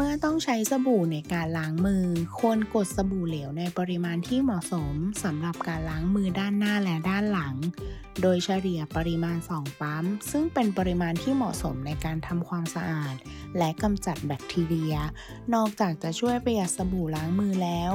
เมื่อต้องใช้สบู่ในการล้างมือ ควรกดสบู่เหลวในปริมาณที่เหมาะสมสำหรับการล้างมือด้านหน้าและด้านหลัง โดยเฉลี่ยปริมาณ 2 ปั๊ม ซึ่งเป็นปริมาณที่เหมาะสมในการทำความสะอาด และกำจัดแบคทีเรีย นอกจากจะช่วยประหยัดสบู่ล้างมือแล้ว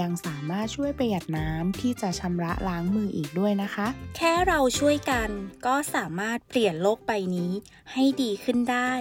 ยังสามารถช่วยประหยัดน้ำที่จะชำระล้างมืออีกด้วยนะคะ แค่เราช่วยกันก็สามารถเปลี่ยนโลกใบนี้ให้ดีขึ้นได้